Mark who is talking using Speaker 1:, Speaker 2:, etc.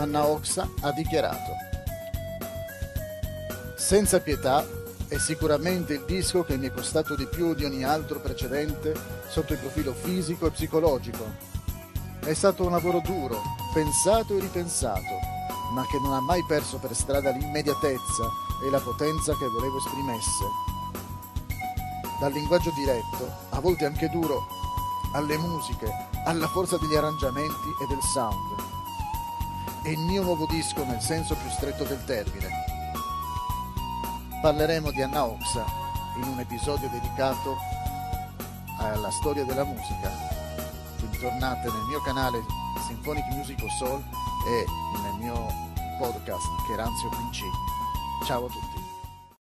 Speaker 1: Anna Oxa ha dichiarato Senza pietà è sicuramente il disco che mi è costato di più di ogni altro precedente sotto il profilo fisico e psicologico. È stato un lavoro duro, pensato e ripensato, ma che non ha mai perso per strada l'immediatezza e la potenza che volevo esprimesse. Dal linguaggio diretto, a volte anche duro, alle musiche, alla forza degli arrangiamenti e del sound. È il mio nuovo disco nel senso più stretto del termine parleremo di Anna Oxa in un episodio dedicato alla storia della musica. Bentornate nel mio canale Symphonic Musical Soul e nel mio podcast Cheranzio PC. Ciao a tutti.